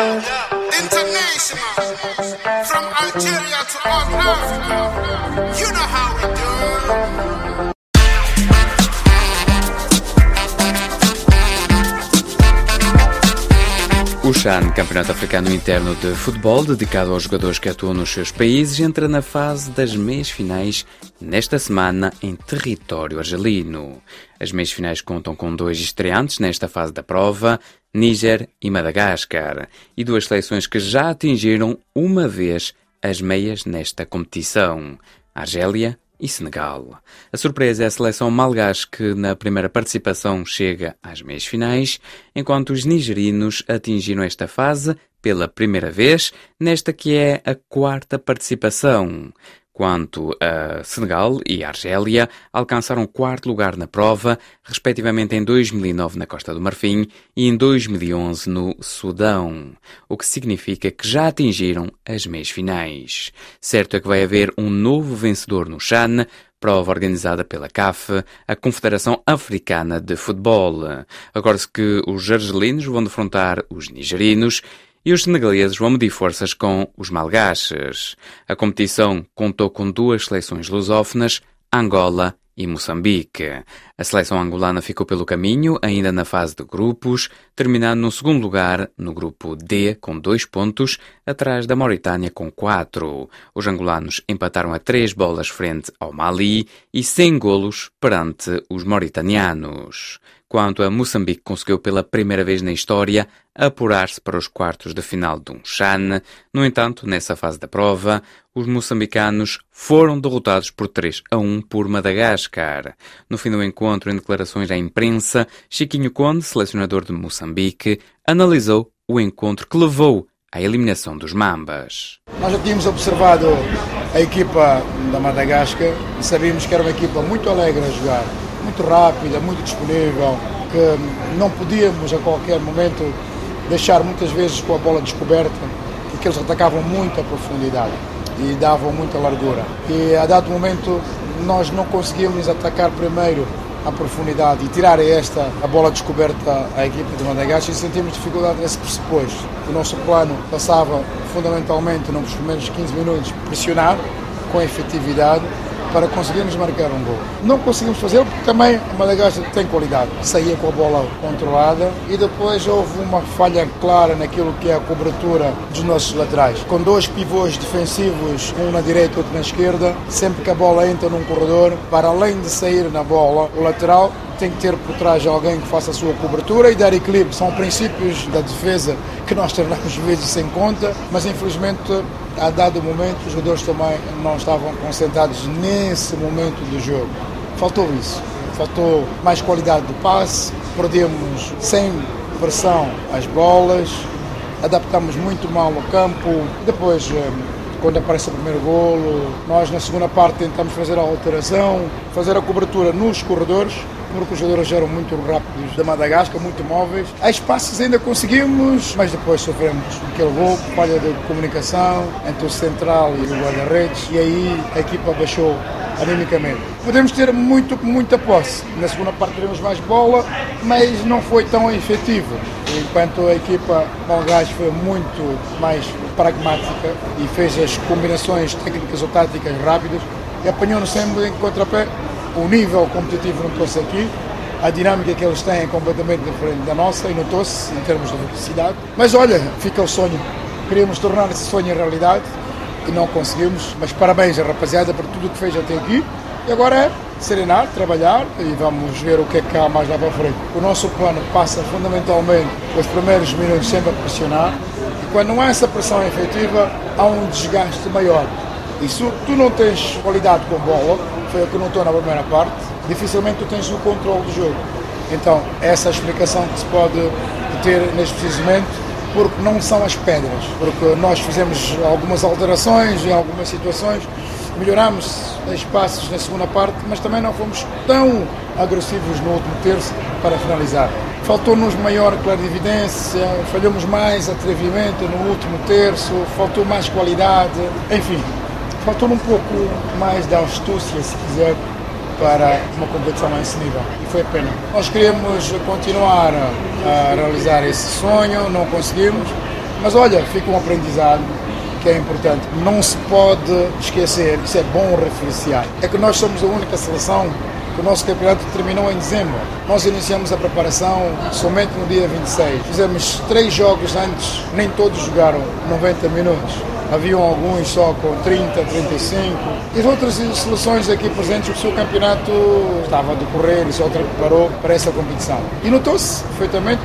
International. From Algeria to all Africa. You know how CHAN, Campeonato Africano Interno de Futebol, dedicado aos jogadores que atuam nos seus países, entra na fase das meias finais nesta semana em território argelino. As meias finais contam com dois estreantes nesta fase da prova, Níger e Madagascar, e duas seleções que já atingiram uma vez as meias nesta competição, Argélia e Senegal. A surpresa é a seleção malgache que na primeira participação chega às meias finais, enquanto os nigerinos atingiram esta fase pela primeira vez, nesta que é a quarta participação. Quanto a Senegal e Argélia, alcançaram quarto lugar na prova, respectivamente em 2009 na Costa do Marfim e em 2011 no Sudão, o que significa que já atingiram as meias finais. Certo é que vai haver um novo vencedor no Chan, prova organizada pela CAF, a Confederação Africana de Futebol. Agora-se que os argelinos vão defrontar os nigerinos e os senegaleses vão medir forças com os malgaches. A competição contou com duas seleções lusófonas, Angola e Moçambique. A seleção angolana ficou pelo caminho, ainda na fase de grupos, terminando no segundo lugar no grupo D com dois pontos, atrás da Mauritânia com quatro. Os angolanos empataram a três bolas frente ao Mali e sem golos perante os mauritanianos. Quanto a Moçambique conseguiu pela primeira vez na história apurar-se para os quartos de final de um Chan. No entanto, nessa fase da prova, os moçambicanos foram derrotados por 3 a 1 por Madagascar. No fim do encontro, em declarações à imprensa, Chiquinho Conde, selecionador de Moçambique, analisou o encontro que levou à eliminação dos Mambas. Nós já tínhamos observado a equipa da Madagascar e sabíamos que era uma equipa muito alegre a jogar muito rápida, muito disponível, que não podíamos a qualquer momento deixar muitas vezes com a bola descoberta, porque eles atacavam muito a profundidade e davam muita largura. E a dado momento nós não conseguimos atacar primeiro a profundidade e tirar esta a bola descoberta à equipe de Madagascar e sentimos dificuldade nesse pressuposto. O nosso plano passava fundamentalmente nos primeiros 15 minutos pressionar com efetividade para conseguirmos marcar um gol. Não conseguimos fazer porque também a Madagascar tem qualidade. Saía com a bola controlada e depois houve uma falha clara naquilo que é a cobertura dos nossos laterais. Com dois pivôs defensivos, um na direita e outro na esquerda, sempre que a bola entra num corredor, para além de sair na bola, o lateral tem que ter por trás alguém que faça a sua cobertura e dar equilíbrio. São princípios da defesa que nós tornamos vezes sem conta, mas infelizmente a dado momento os jogadores também não estavam concentrados nesse momento do jogo. Faltou isso. Faltou mais qualidade do passe, perdemos sem pressão as bolas, adaptamos muito mal o campo. Depois eh, quando aparece o primeiro golo. Nós, na segunda parte, tentamos fazer a alteração, fazer a cobertura nos corredores, porque os jogadores eram muito rápidos da Madagascar, muito móveis. Há espaços ainda conseguimos, mas depois sofremos aquele gol, falha de comunicação entre o central e o guarda-redes, e aí a equipa baixou animicamente. Podemos ter muito, muita posse. Na segunda parte tivemos mais bola, mas não foi tão efetivo. Enquanto a equipa malgás foi muito mais pragmática e fez as combinações técnicas ou táticas rápidas e apanhou-nos sempre em contrapé. O nível competitivo notou-se aqui, a dinâmica que eles têm é completamente diferente da nossa e notou-se em termos de velocidade. Mas olha, fica o sonho. Queríamos tornar esse sonho em realidade e não conseguimos. Mas parabéns à rapaziada por tudo o que fez até aqui. E agora é serenar, trabalhar e vamos ver o que é que há mais lá para frente. O nosso plano passa fundamentalmente os primeiros minutos sempre a pressionar e quando não há essa pressão efetiva há um desgaste maior. E se tu não tens qualidade com bola, foi o que notou na primeira parte, dificilmente tu tens o controle do jogo. Então, essa é a explicação que se pode ter neste preciso momento porque não são as pedras, porque nós fizemos algumas alterações em algumas situações, melhoramos espaços na segunda parte, mas também não fomos tão agressivos no último terço para finalizar. Faltou-nos maior clarividência, falhamos mais atrevimento no último terço, faltou mais qualidade, enfim, faltou um pouco mais de astúcia, se quiser, para uma competição a esse nível. E foi pena. Nós queríamos continuar a realizar esse sonho, não conseguimos, Mas olha, fica um aprendizado que é importante. Não se pode esquecer, isso é bom referenciar, é que nós somos a única seleção que o nosso campeonato terminou em dezembro. Nós iniciamos a preparação somente no dia 26. Fizemos três jogos antes, nem todos jogaram 90 minutos. Haviam alguns só com 30, 35. E as outras seleções aqui presentes, o seu campeonato estava a decorrer e só preparou para essa competição. E notou-se perfeitamente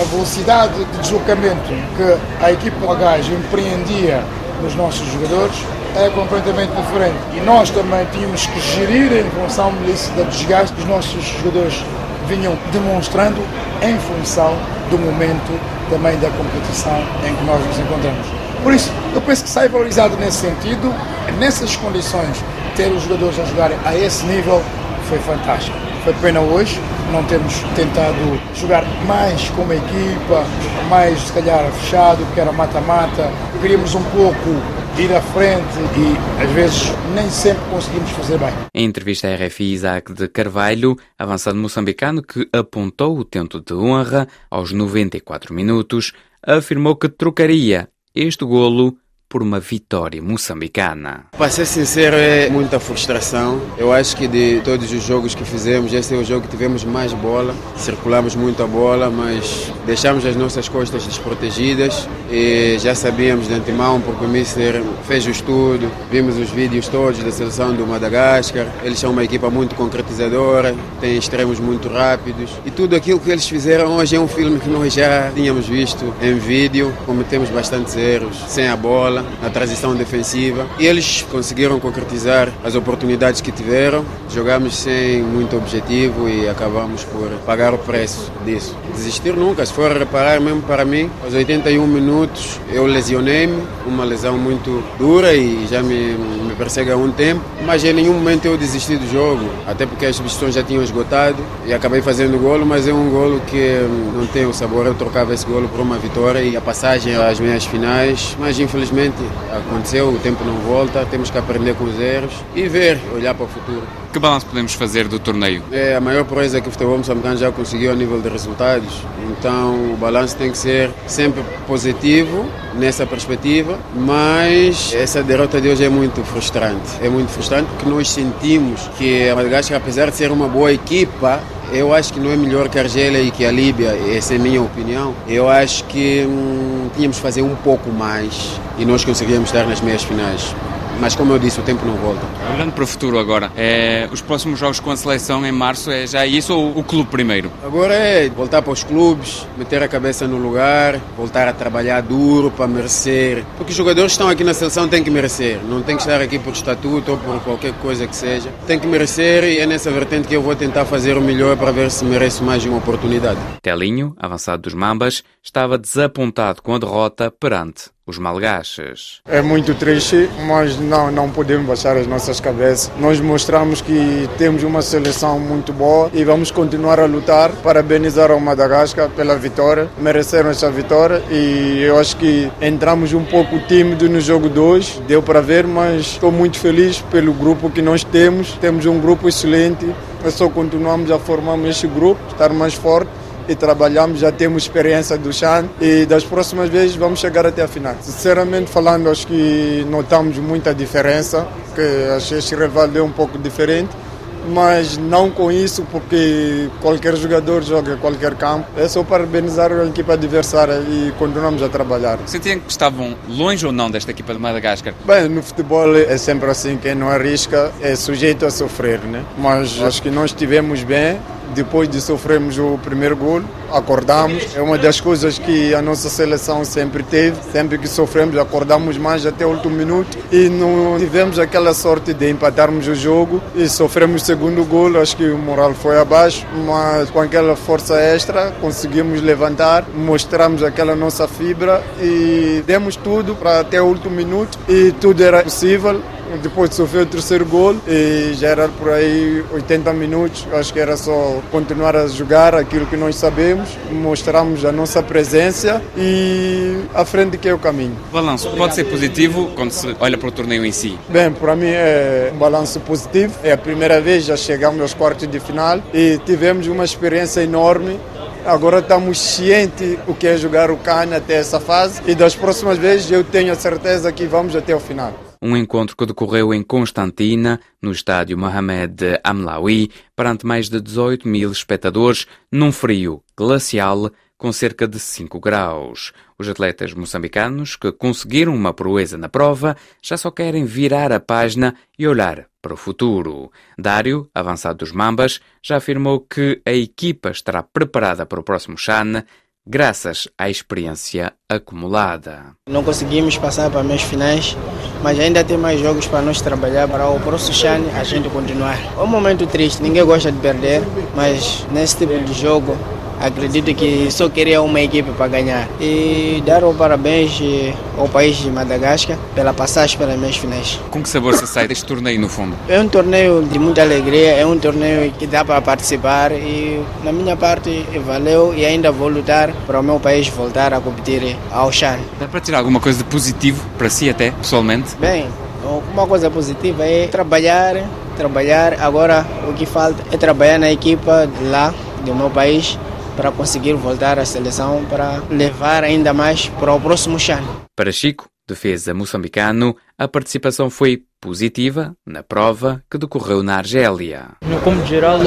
a velocidade de deslocamento que a equipa Lagage empreendia nos nossos jogadores é completamente diferente. E nós também tínhamos que gerir em função disso, da desgaste que os nossos jogadores vinham demonstrando em função do momento também da competição em que nós nos encontramos. Por isso, eu penso que sai valorizado nesse sentido, nessas condições, ter os jogadores a jogarem a esse nível foi fantástico. Foi pena hoje não termos tentado jogar mais como equipa, mais se calhar fechado, que era mata-mata. Queríamos um pouco ir à frente e às vezes nem sempre conseguimos fazer bem. Em entrevista à RFI, Isaac de Carvalho, avançado moçambicano que apontou o tento de honra aos 94 minutos, afirmou que trocaria este golo por uma vitória moçambicana. Para ser sincero, é muita frustração. Eu acho que de todos os jogos que fizemos, esse é o jogo que tivemos mais bola. Circulamos muito a bola, mas deixamos as nossas costas desprotegidas e já sabíamos de antemão, porque o Mister fez o estudo, vimos os vídeos todos da seleção do Madagascar. Eles são uma equipa muito concretizadora, têm extremos muito rápidos e tudo aquilo que eles fizeram hoje é um filme que nós já tínhamos visto em vídeo. Cometemos bastantes erros sem a bola bola, na transição defensiva. E eles conseguiram concretizar as oportunidades que tiveram. Jogamos sem muito objetivo e acabamos por pagar o preço disso. Desistir nunca, se for reparar mesmo para mim, aos 81 minutos eu lesionei-me, uma lesão muito dura e já me, me persegue há um tempo, mas em nenhum momento eu desisti do jogo, até porque as substituições já tinham esgotado e acabei fazendo o golo, mas é um golo que não tem o sabor, eu trocava esse golo por uma vitória e a passagem às meias finais, mas infelizmente aconteceu, o tempo não volta, temos que aprender com os erros e ver, olhar para o futuro. Que balanço podemos fazer do torneio? É a maior proeza que o futebol moçambicano já conseguiu a nível de resultados, então o balanço tem que ser sempre positivo nessa perspectiva, mas essa derrota de hoje é muito frustrante. É muito frustrante porque nós sentimos que a Madagascar, apesar de ser uma boa equipa, eu acho que não é melhor que a Argélia e que a Líbia, essa é a minha opinião. Eu acho que hum, tínhamos que fazer um pouco mais e nós conseguíamos estar nas meias finais mas como eu disse, o tempo não volta. Olhando para o futuro agora, é, os próximos jogos com a seleção em março é já isso ou o clube primeiro? Agora é voltar para os clubes, meter a cabeça no lugar, voltar a trabalhar duro para merecer. Porque os jogadores que estão aqui na seleção têm que merecer, não tem que estar aqui por estatuto ou por qualquer coisa que seja. Tem que merecer e é nessa vertente que eu vou tentar fazer o melhor para ver se mereço mais uma oportunidade. Telinho, avançado dos Mambas, estava desapontado com a derrota perante os malgaches. É muito triste, mas não, não podemos baixar as nossas cabeças. Nós mostramos que temos uma seleção muito boa e vamos continuar a lutar. Parabenizar ao Madagascar pela vitória, mereceram essa vitória e eu acho que entramos um pouco tímido no jogo 2, deu para ver, mas estou muito feliz pelo grupo que nós temos. Temos um grupo excelente, é só continuamos a formar este grupo, estar mais forte e trabalhamos, já temos experiência do chão e das próximas vezes vamos chegar até a final. Sinceramente falando, acho que notamos muita diferença, que acho que este rival é um pouco diferente mas não com isso, porque qualquer jogador joga qualquer campo. É só parabenizar a equipa adversária e continuamos a trabalhar. Sentiam que estavam longe ou não desta equipa de Madagascar? Bem, no futebol é sempre assim, quem não arrisca é sujeito a sofrer, né? Mas acho que nós estivemos bem, depois de sofrermos o primeiro gol, acordamos. É uma das coisas que a nossa seleção sempre teve. Sempre que sofremos, acordamos mais até o último minuto e não tivemos aquela sorte de empatarmos o jogo e sofremos o segundo gol. Acho que o moral foi abaixo, mas com aquela força extra conseguimos levantar, mostramos aquela nossa fibra e demos tudo para até o último minuto e tudo era possível depois de sofrer o terceiro gol e já era por aí 80 minutos. Acho que era só continuar a jogar aquilo que nós sabemos, mostramos a nossa presença e à frente que é o caminho. O balanço pode ser positivo quando se olha para o torneio em si? Bem, para mim é um balanço positivo. É a primeira vez já chegamos aos quartos de final e tivemos uma experiência enorme Agora estamos cientes o que é jogar o CAN até essa fase e das próximas vezes eu tenho a certeza que vamos até o final. Um encontro que decorreu em Constantina, no estádio Mohamed Amlaoui, perante mais de 18 mil espectadores, num frio glacial com cerca de 5 graus. Os atletas moçambicanos que conseguiram uma proeza na prova já só querem virar a página e olhar para o futuro. Dário, avançado dos Mambas, já afirmou que a equipa estará preparada para o próximo Chan graças à experiência acumulada. Não conseguimos passar para meios finais, mas ainda tem mais jogos para nós trabalhar para o próximo Chan a gente continuar. É um momento triste, ninguém gosta de perder, mas nesse tipo de jogo acredito que só queria uma equipe para ganhar. E dar o parabéns ao país de Madagascar pela passagem pelas meias finais. Com que sabor se sai deste torneio, no fundo? É um torneio de muita alegria, é um torneio que dá para participar e, na minha parte, valeu e ainda vou lutar para o meu país voltar a competir ao Chan. Dá para tirar alguma coisa de positivo para si, até, pessoalmente? Bem, uma coisa positiva é trabalhar, trabalhar. Agora, o que falta é trabalhar na equipa de lá, do meu país, para conseguir voltar à seleção para levar ainda mais para o próximo ano. Para Chico, defesa moçambicano, a participação foi positiva na prova que decorreu na Argélia. Como geral,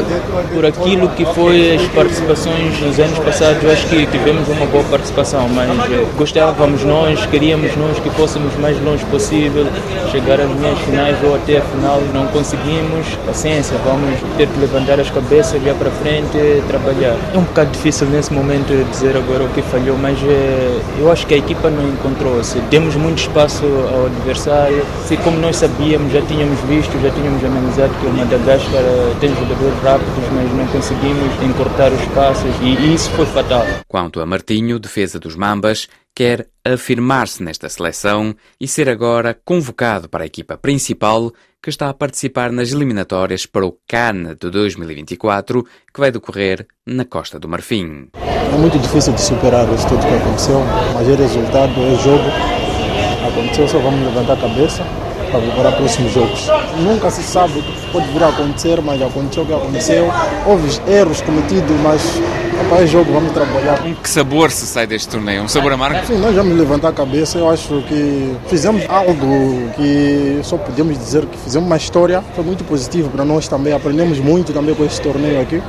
por aquilo que foi as participações dos anos passados, acho que tivemos uma boa participação, mas eh, gostávamos nós, queríamos nós que fôssemos mais longe possível, chegar às minhas finais ou até a final, não conseguimos, paciência, vamos ter que levantar as cabeças, olhar para frente, trabalhar. É um bocado difícil nesse momento dizer agora o que falhou, mas eh, eu acho que a equipa não encontrou-se. Demos muito espaço ao adversário, se como nós sabíamos, já tínhamos visto, já tínhamos analisado que o Madagascar eh, tem jogadores rápidos, mas não conseguimos encurtar os passos e isso foi fatal. Quanto a Martinho, defesa dos Mambas, quer afirmar-se nesta seleção e ser agora convocado para a equipa principal que está a participar nas eliminatórias para o CAN de 2024, que vai decorrer na Costa do Marfim. É muito difícil de superar isso tudo que aconteceu, mas é resultado, é jogo. Aconteceu, só vamos levantar a cabeça para preparar próximos jogos. Nunca se sabe o que pode vir a acontecer, mas aconteceu o que aconteceu. Houve erros cometidos, mas para é jogo, vamos trabalhar. Um que sabor se sai deste torneio? Um sabor amargo? Sim, nós vamos levantar a cabeça. Eu acho que fizemos algo que só podemos dizer que fizemos uma história. Foi muito positivo para nós também. Aprendemos muito também com esse torneio aqui.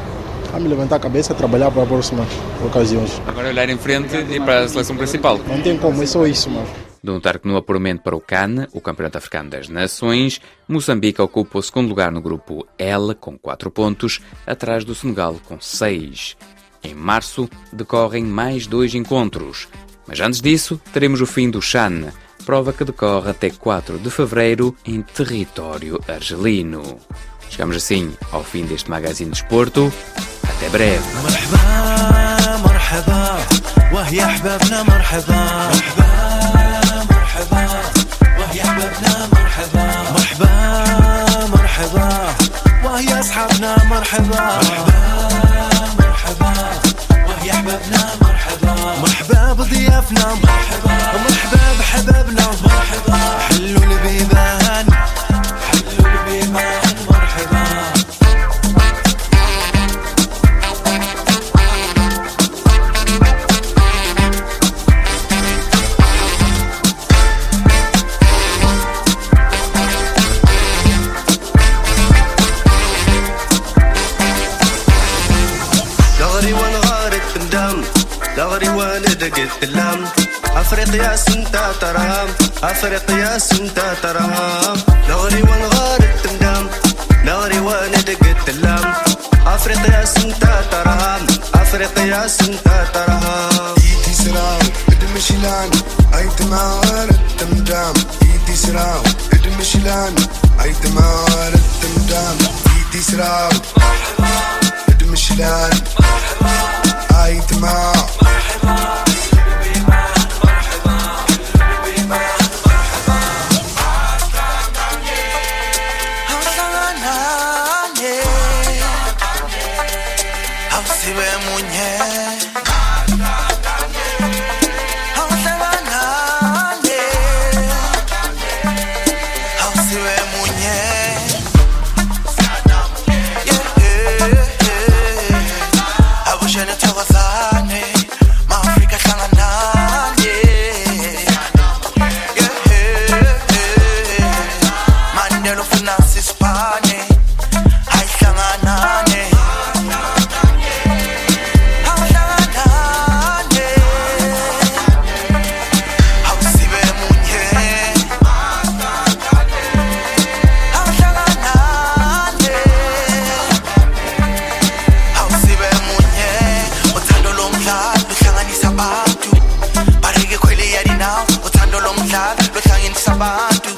Vamos levantar a cabeça e trabalhar para as próximas ocasiões. Agora olhar em frente e para a seleção principal. Não tem como, é só isso, mano. De notar que no apuramento para o CAN, o Campeonato Africano das Nações, Moçambique ocupa o segundo lugar no grupo L, com 4 pontos, atrás do Senegal, com 6. Em março, decorrem mais dois encontros. Mas antes disso, teremos o fim do Chan, prova que decorre até 4 de fevereiro em território argelino. Chegamos assim ao fim deste Magazine de Esporto. Até breve. وهي احبابنا مرحبا. مرحبا مرحبا. وهي أصحابنا مرحبا. مرحبا مرحبا. وهي أحبابنا مرحبا. مرحبا بضيافنا. مرحبا مرحبا بحبابنا. مرحبا. حلوا البيبان دقت اللام. أفريقيا سنتا ترام. أفريقيا سنتا ترام. نغري ونغار التمدام. نغري وندقت اللام. أفريقيا سنتا ترام. أفريقيا سنتا ترام. إيدي سراو ادمشلان ايت مار التمدام. إيدي سراو ادمشلان ايت مار التمدام. إيدي سراو. ادمشلان je back